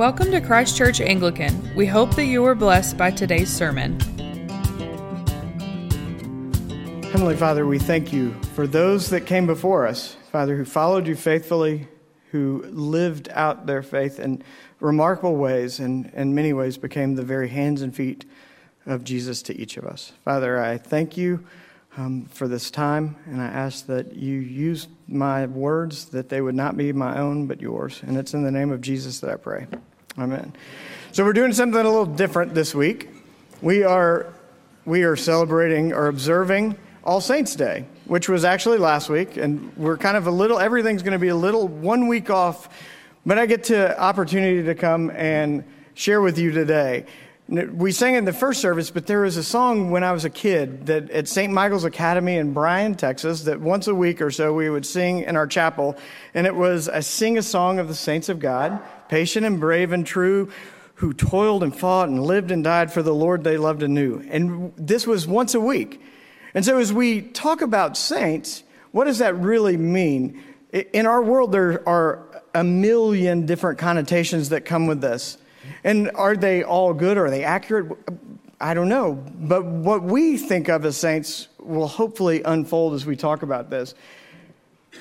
Welcome to Christ Church Anglican. We hope that you were blessed by today's sermon. Heavenly Father, we thank you for those that came before us, Father, who followed you faithfully, who lived out their faith in remarkable ways and in many ways became the very hands and feet of Jesus to each of us. Father, I thank you um, for this time, and I ask that you use my words, that they would not be my own, but yours. And it's in the name of Jesus that I pray. Amen. So we're doing something a little different this week. We are, we are celebrating or observing All Saints' Day, which was actually last week, and we're kind of a little, everything's going to be a little one week off, but I get to opportunity to come and share with you today. We sang in the first service, but there was a song when I was a kid that at St. Michael's Academy in Bryan, Texas, that once a week or so we would sing in our chapel. And it was, I sing a song of the saints of God, patient and brave and true, who toiled and fought and lived and died for the Lord they loved and knew. And this was once a week. And so as we talk about saints, what does that really mean? In our world, there are a million different connotations that come with this. And are they all good? Are they accurate? I don't know. But what we think of as saints will hopefully unfold as we talk about this.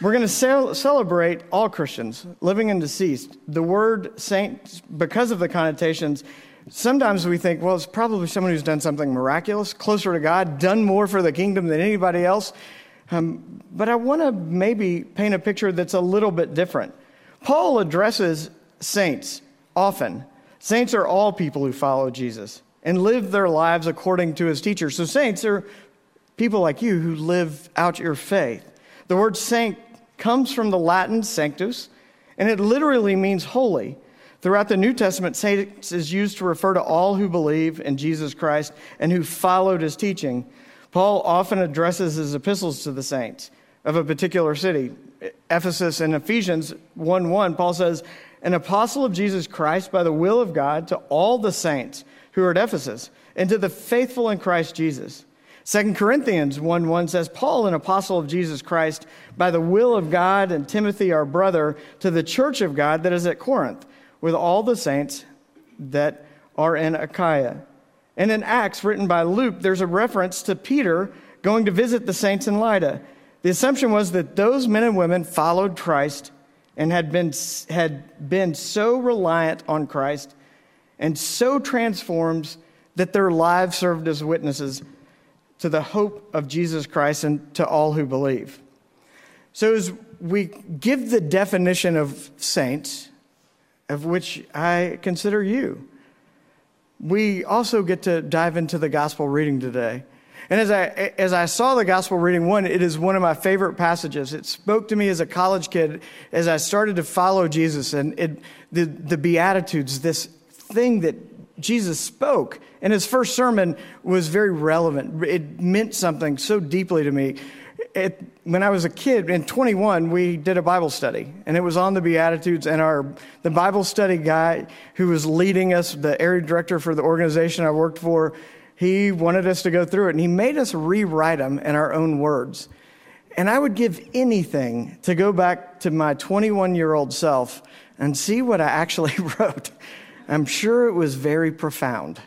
We're going to cel- celebrate all Christians, living and deceased. The word saint, because of the connotations, sometimes we think, well, it's probably someone who's done something miraculous, closer to God, done more for the kingdom than anybody else. Um, but I want to maybe paint a picture that's a little bit different. Paul addresses saints often Saints are all people who follow Jesus and live their lives according to his teachers. So, saints are people like you who live out your faith. The word saint comes from the Latin sanctus, and it literally means holy. Throughout the New Testament, saints is used to refer to all who believe in Jesus Christ and who followed his teaching. Paul often addresses his epistles to the saints of a particular city. Ephesus and Ephesians 1 1, Paul says, an apostle of Jesus Christ by the will of God to all the saints who are at Ephesus and to the faithful in Christ Jesus. 2 Corinthians 1 1 says, Paul, an apostle of Jesus Christ, by the will of God, and Timothy, our brother, to the church of God that is at Corinth, with all the saints that are in Achaia. And in Acts, written by Luke, there's a reference to Peter going to visit the saints in Lydda. The assumption was that those men and women followed Christ and had been, had been so reliant on Christ and so transformed that their lives served as witnesses to the hope of Jesus Christ and to all who believe. So, as we give the definition of saints, of which I consider you, we also get to dive into the gospel reading today. And as I, as I saw the gospel reading, one, it is one of my favorite passages. It spoke to me as a college kid as I started to follow Jesus and it, the, the Beatitudes, this thing that Jesus spoke. And his first sermon was very relevant. It meant something so deeply to me. It, when I was a kid, in 21, we did a Bible study, and it was on the Beatitudes. And our the Bible study guy who was leading us, the area director for the organization I worked for, he wanted us to go through it, and he made us rewrite them in our own words. And I would give anything to go back to my 21 year old self and see what I actually wrote. I'm sure it was very profound.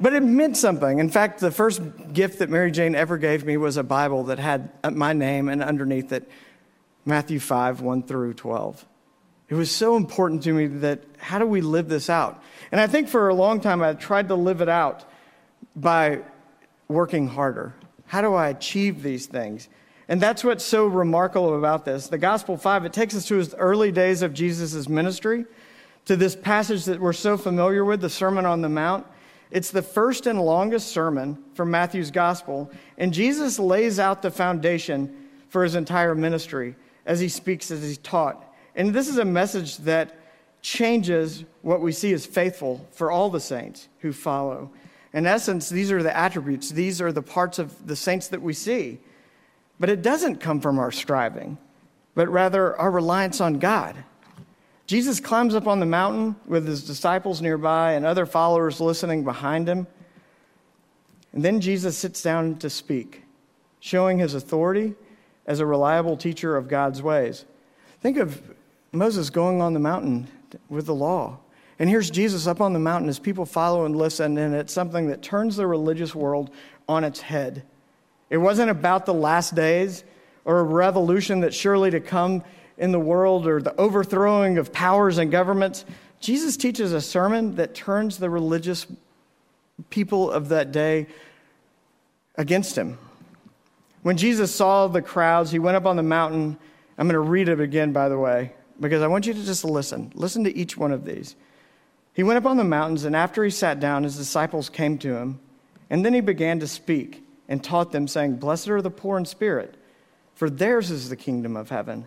but it meant something. In fact, the first gift that Mary Jane ever gave me was a Bible that had uh, my name and underneath it Matthew 5, 1 through 12. It was so important to me that how do we live this out? And I think for a long time I tried to live it out by working harder. How do I achieve these things? And that's what's so remarkable about this. The Gospel 5, it takes us to his early days of Jesus' ministry, to this passage that we're so familiar with, the Sermon on the Mount. It's the first and longest sermon from Matthew's Gospel, and Jesus lays out the foundation for his entire ministry as he speaks, as he taught. And this is a message that changes what we see as faithful for all the saints who follow. In essence, these are the attributes, these are the parts of the saints that we see. But it doesn't come from our striving, but rather our reliance on God. Jesus climbs up on the mountain with his disciples nearby and other followers listening behind him. And then Jesus sits down to speak, showing his authority as a reliable teacher of God's ways. Think of Moses going on the mountain with the law. And here's Jesus up on the mountain as people follow and listen, and it's something that turns the religious world on its head. It wasn't about the last days or a revolution that's surely to come in the world or the overthrowing of powers and governments. Jesus teaches a sermon that turns the religious people of that day against him. When Jesus saw the crowds, he went up on the mountain. I'm going to read it again, by the way, because I want you to just listen. Listen to each one of these. He went up on the mountains, and after he sat down, his disciples came to him. And then he began to speak and taught them, saying, Blessed are the poor in spirit, for theirs is the kingdom of heaven.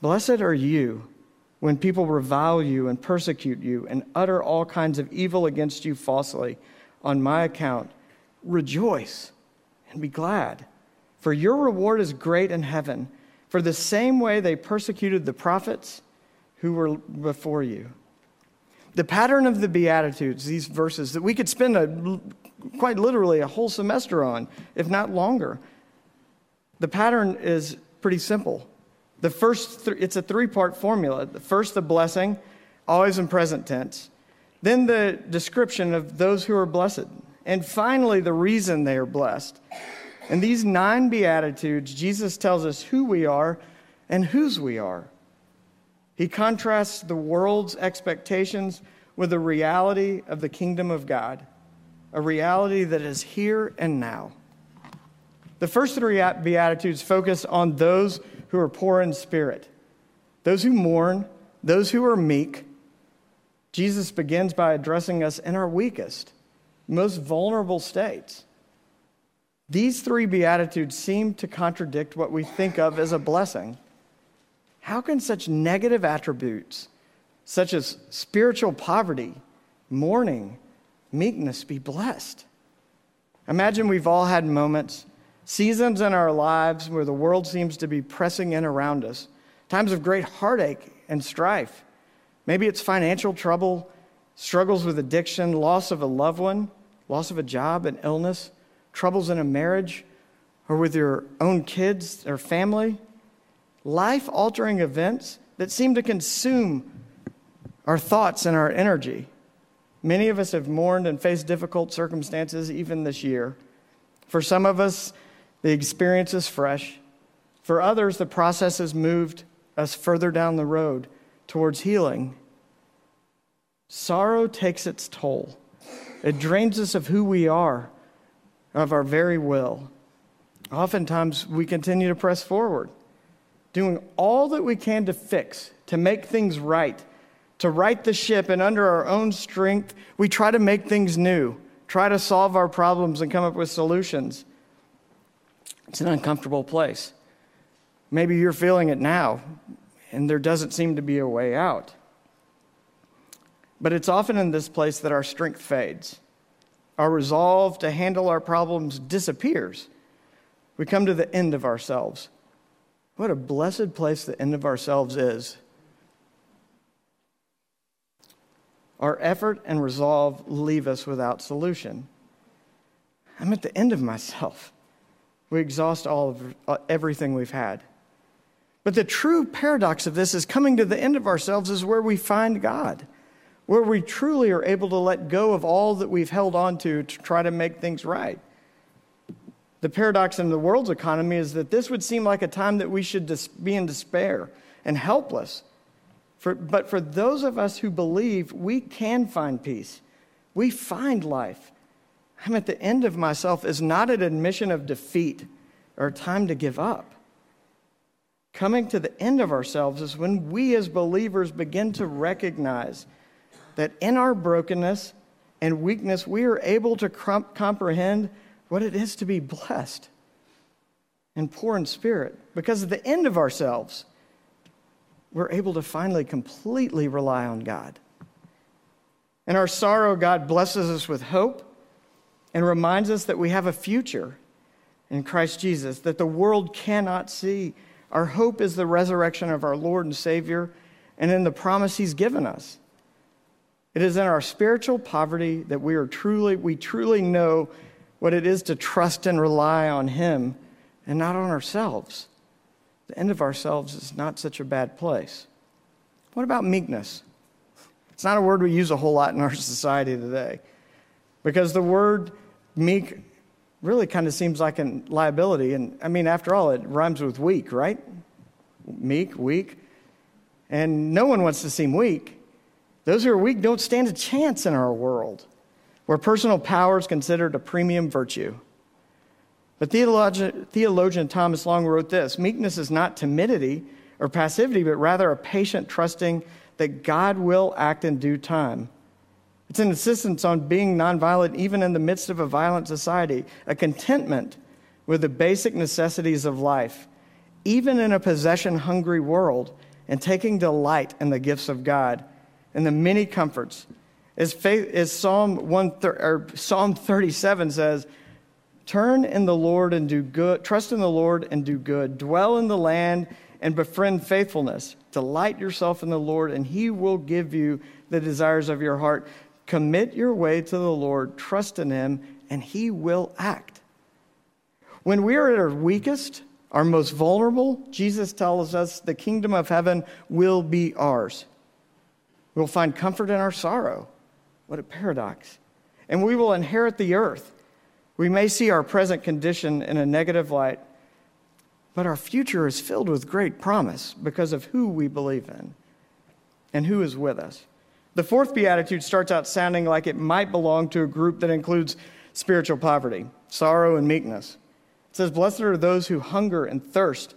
Blessed are you when people revile you and persecute you and utter all kinds of evil against you falsely on my account. Rejoice and be glad, for your reward is great in heaven. For the same way they persecuted the prophets who were before you. The pattern of the Beatitudes, these verses that we could spend a quite literally a whole semester on, if not longer. The pattern is pretty simple. The first, th- it's a three part formula. The first, the blessing, always in present tense. Then the description of those who are blessed. And finally, the reason they are blessed. In these nine Beatitudes, Jesus tells us who we are and whose we are. He contrasts the world's expectations with the reality of the kingdom of God a reality that is here and now. The first three Beatitudes focus on those who are poor in spirit, those who mourn, those who are meek. Jesus begins by addressing us in our weakest, most vulnerable states. These three Beatitudes seem to contradict what we think of as a blessing. How can such negative attributes, such as spiritual poverty, mourning, meekness be blessed. Imagine we've all had moments, seasons in our lives where the world seems to be pressing in around us, times of great heartache and strife. Maybe it's financial trouble, struggles with addiction, loss of a loved one, loss of a job, an illness, troubles in a marriage, or with your own kids or family. Life altering events that seem to consume our thoughts and our energy. Many of us have mourned and faced difficult circumstances even this year. For some of us, the experience is fresh. For others, the process has moved us further down the road towards healing. Sorrow takes its toll. It drains us of who we are, of our very will. Oftentimes, we continue to press forward, doing all that we can to fix, to make things right, to right the ship, and under our own strength, we try to make things new, try to solve our problems and come up with solutions. It's an uncomfortable place. Maybe you're feeling it now, and there doesn't seem to be a way out. But it's often in this place that our strength fades. Our resolve to handle our problems disappears. We come to the end of ourselves. What a blessed place the end of ourselves is. Our effort and resolve leave us without solution. I'm at the end of myself. We exhaust all of uh, everything we've had. But the true paradox of this is coming to the end of ourselves is where we find God, where we truly are able to let go of all that we've held on to to try to make things right. The paradox in the world's economy is that this would seem like a time that we should be in despair and helpless. For, but for those of us who believe, we can find peace. We find life. I'm at the end of myself is not an admission of defeat or time to give up. Coming to the end of ourselves is when we as believers begin to recognize that in our brokenness and weakness, we are able to comprehend what it is to be blessed and poor in spirit because at the end of ourselves we're able to finally completely rely on God. In our sorrow, God blesses us with hope and reminds us that we have a future in Christ Jesus that the world cannot see. Our hope is the resurrection of our Lord and Savior and in the promise He's given us. It is in our spiritual poverty that we are truly, we truly know what it is to trust and rely on Him and not on ourselves. The end of ourselves is not such a bad place. What about meekness? It's not a word we use a whole lot in our society today because the word meek really kind of seems like a liability. And I mean, after all, it rhymes with weak, right? Meek, weak. And no one wants to seem weak. Those who are weak don't stand a chance in our world where personal power is considered a premium virtue. But theologian, theologian Thomas Long wrote this Meekness is not timidity or passivity, but rather a patient trusting that God will act in due time. It's an insistence on being nonviolent even in the midst of a violent society, a contentment with the basic necessities of life, even in a possession hungry world, and taking delight in the gifts of God and the many comforts. As, faith, as Psalm, 1, or Psalm 37 says, Turn in the Lord and do good, trust in the Lord and do good, dwell in the land and befriend faithfulness. Delight yourself in the Lord, and he will give you the desires of your heart. Commit your way to the Lord, trust in him, and he will act. When we are at our weakest, our most vulnerable, Jesus tells us the kingdom of heaven will be ours. We'll find comfort in our sorrow. What a paradox. And we will inherit the earth. We may see our present condition in a negative light, but our future is filled with great promise because of who we believe in and who is with us. The fourth beatitude starts out sounding like it might belong to a group that includes spiritual poverty, sorrow, and meekness. It says, Blessed are those who hunger and thirst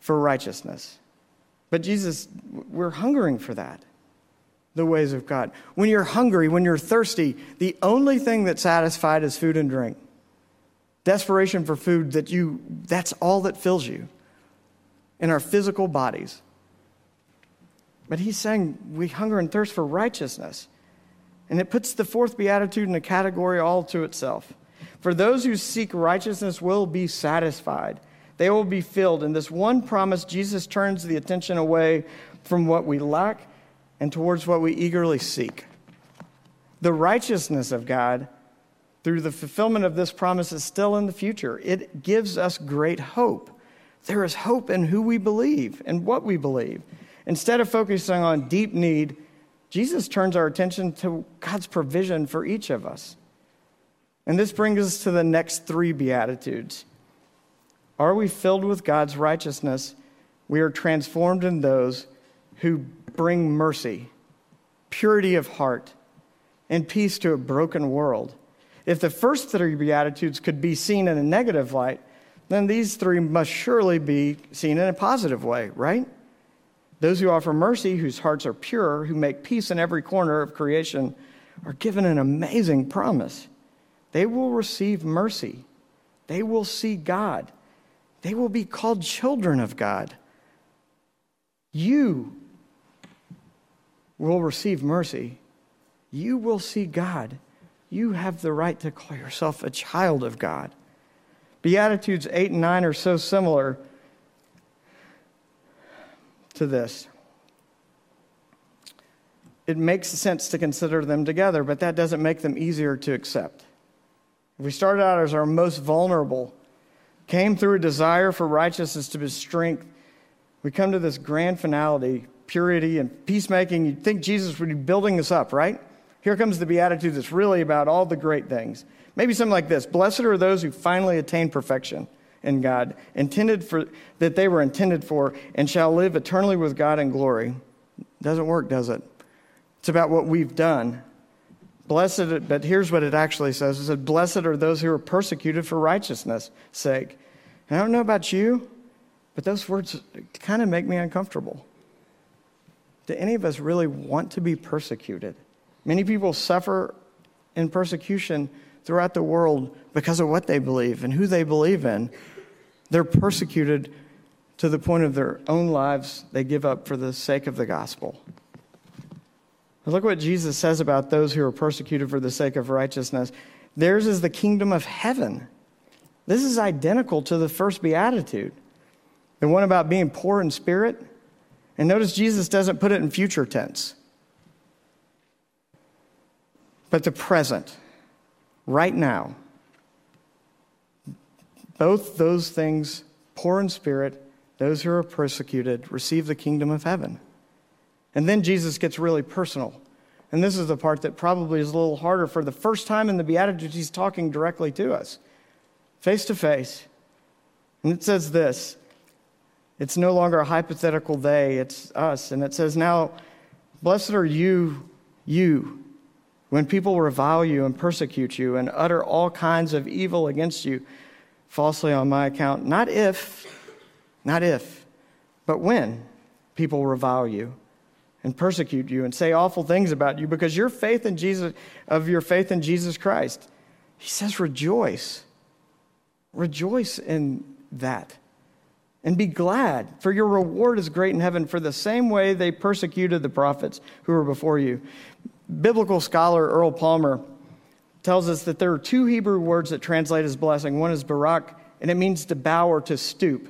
for righteousness. But Jesus, we're hungering for that, the ways of God. When you're hungry, when you're thirsty, the only thing that's satisfied is food and drink. Desperation for food that you, that's all that fills you in our physical bodies. But he's saying we hunger and thirst for righteousness. And it puts the fourth beatitude in a category all to itself. For those who seek righteousness will be satisfied. They will be filled. In this one promise, Jesus turns the attention away from what we lack and towards what we eagerly seek. The righteousness of God through the fulfillment of this promise is still in the future. It gives us great hope. There is hope in who we believe and what we believe. Instead of focusing on deep need, Jesus turns our attention to God's provision for each of us. And this brings us to the next three Beatitudes. Are we filled with God's righteousness? We are transformed in those who bring mercy, purity of heart, and peace to a broken world. If the first three Beatitudes could be seen in a negative light, then these three must surely be seen in a positive way, right? Those who offer mercy, whose hearts are pure, who make peace in every corner of creation, are given an amazing promise. They will receive mercy. They will see God. They will be called children of God. You will receive mercy. You will see God. You have the right to call yourself a child of God. Beatitudes 8 and 9 are so similar to this. It makes sense to consider them together, but that doesn't make them easier to accept. If we started out as our most vulnerable, came through a desire for righteousness to be strength, we come to this grand finality, purity and peacemaking. You'd think Jesus would be building us up, right? Here comes the Beatitude that's really about all the great things. Maybe something like this Blessed are those who finally attain perfection in God, intended for that they were intended for, and shall live eternally with God in glory. Doesn't work, does it? It's about what we've done. Blessed, but here's what it actually says: It says, "Blessed are those who are persecuted for righteousness' sake." And I don't know about you, but those words kind of make me uncomfortable. Do any of us really want to be persecuted? Many people suffer in persecution throughout the world because of what they believe and who they believe in. They're persecuted to the point of their own lives they give up for the sake of the gospel. Look what Jesus says about those who are persecuted for the sake of righteousness. Theirs is the kingdom of heaven. This is identical to the first beatitude, the one about being poor in spirit. And notice Jesus doesn't put it in future tense, but the present, right now. Both those things, poor in spirit, those who are persecuted, receive the kingdom of heaven. And then Jesus gets really personal. And this is the part that probably is a little harder. For the first time in the Beatitudes, he's talking directly to us, face to face. And it says this it's no longer a hypothetical they, it's us. And it says, Now, blessed are you, you, when people revile you and persecute you and utter all kinds of evil against you falsely on my account. Not if, not if, but when people revile you and persecute you and say awful things about you because your faith in Jesus of your faith in Jesus Christ. He says rejoice. Rejoice in that. And be glad, for your reward is great in heaven, for the same way they persecuted the prophets who were before you. Biblical scholar Earl Palmer tells us that there are two Hebrew words that translate as blessing. One is barak, and it means to bow or to stoop.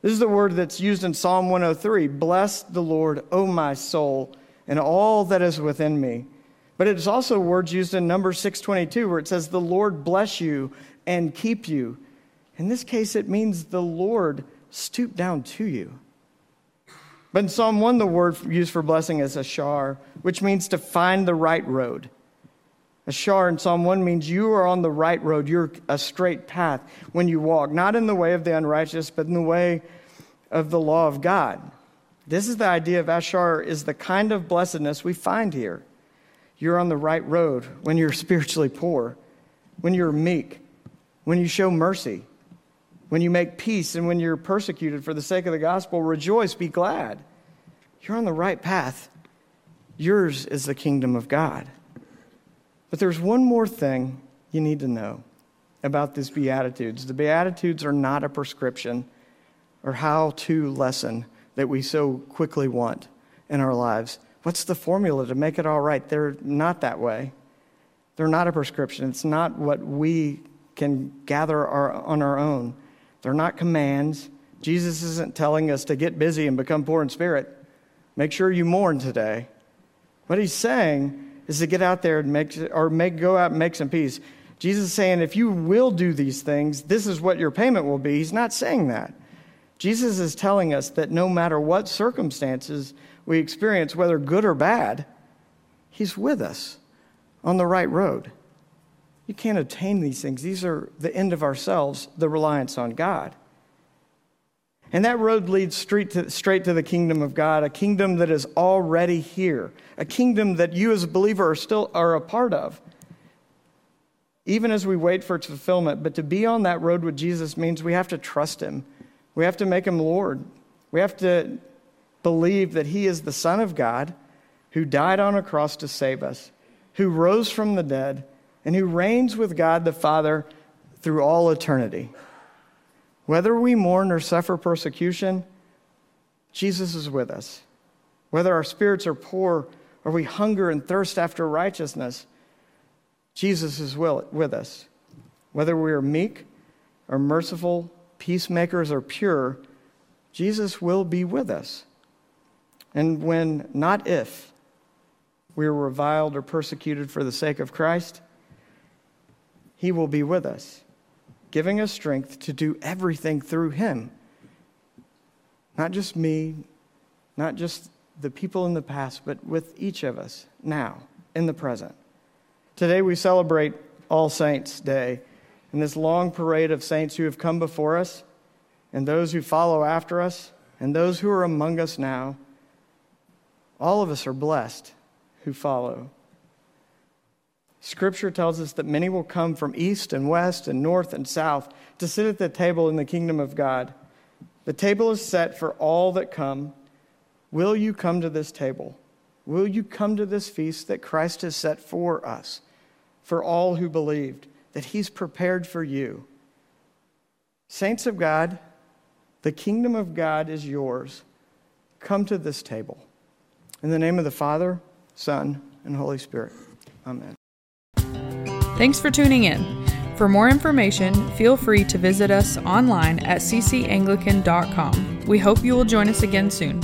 This is the word that's used in Psalm 103 Bless the Lord, O my soul, and all that is within me. But it's also words used in Numbers 622 where it says, The Lord bless you and keep you. In this case, it means the Lord stoop down to you. But in Psalm 1, the word used for blessing is ashar, which means to find the right road. Ashar in Psalm 1 means you are on the right road. You're a straight path when you walk, not in the way of the unrighteous, but in the way of the law of God. This is the idea of Ashar is the kind of blessedness we find here. You're on the right road when you're spiritually poor, when you're meek, when you show mercy, when you make peace, and when you're persecuted for the sake of the gospel. Rejoice, be glad. You're on the right path. Yours is the kingdom of God. But there's one more thing you need to know about these Beatitudes. The Beatitudes are not a prescription or how to lesson that we so quickly want in our lives. What's the formula to make it all right? They're not that way. They're not a prescription. It's not what we can gather our, on our own. They're not commands. Jesus isn't telling us to get busy and become poor in spirit. Make sure you mourn today. What he's saying is to get out there and make, or make, go out and make some peace. Jesus is saying, if you will do these things, this is what your payment will be. He's not saying that. Jesus is telling us that no matter what circumstances we experience, whether good or bad, He's with us on the right road. You can't attain these things. These are the end of ourselves, the reliance on God. And that road leads straight to, straight to the kingdom of God, a kingdom that is already here, a kingdom that you as a believer are still are a part of. Even as we wait for its fulfillment, but to be on that road with Jesus means we have to trust him. We have to make him Lord. We have to believe that he is the Son of God who died on a cross to save us, who rose from the dead, and who reigns with God the Father through all eternity. Whether we mourn or suffer persecution, Jesus is with us. Whether our spirits are poor or we hunger and thirst after righteousness, Jesus is with us. Whether we are meek or merciful, peacemakers or pure, Jesus will be with us. And when, not if, we are reviled or persecuted for the sake of Christ, he will be with us giving us strength to do everything through Him. Not just me, not just the people in the past, but with each of us now, in the present. Today we celebrate All Saints' Day and this long parade of saints who have come before us, and those who follow after us, and those who are among us now. All of us are blessed who follow. Scripture tells us that many will come from east and west and north and south to sit at the table in the kingdom of God. The table is set for all that come. Will you come to this table? Will you come to this feast that Christ has set for us, for all who believed, that He's prepared for you? Saints of God, The kingdom of God is yours. Come to this table. In the name of the Father, Son, and Holy Spirit. Amen. Thanks for tuning in. For more information, feel free to visit us online at ccanglican.com. We hope you will join us again soon.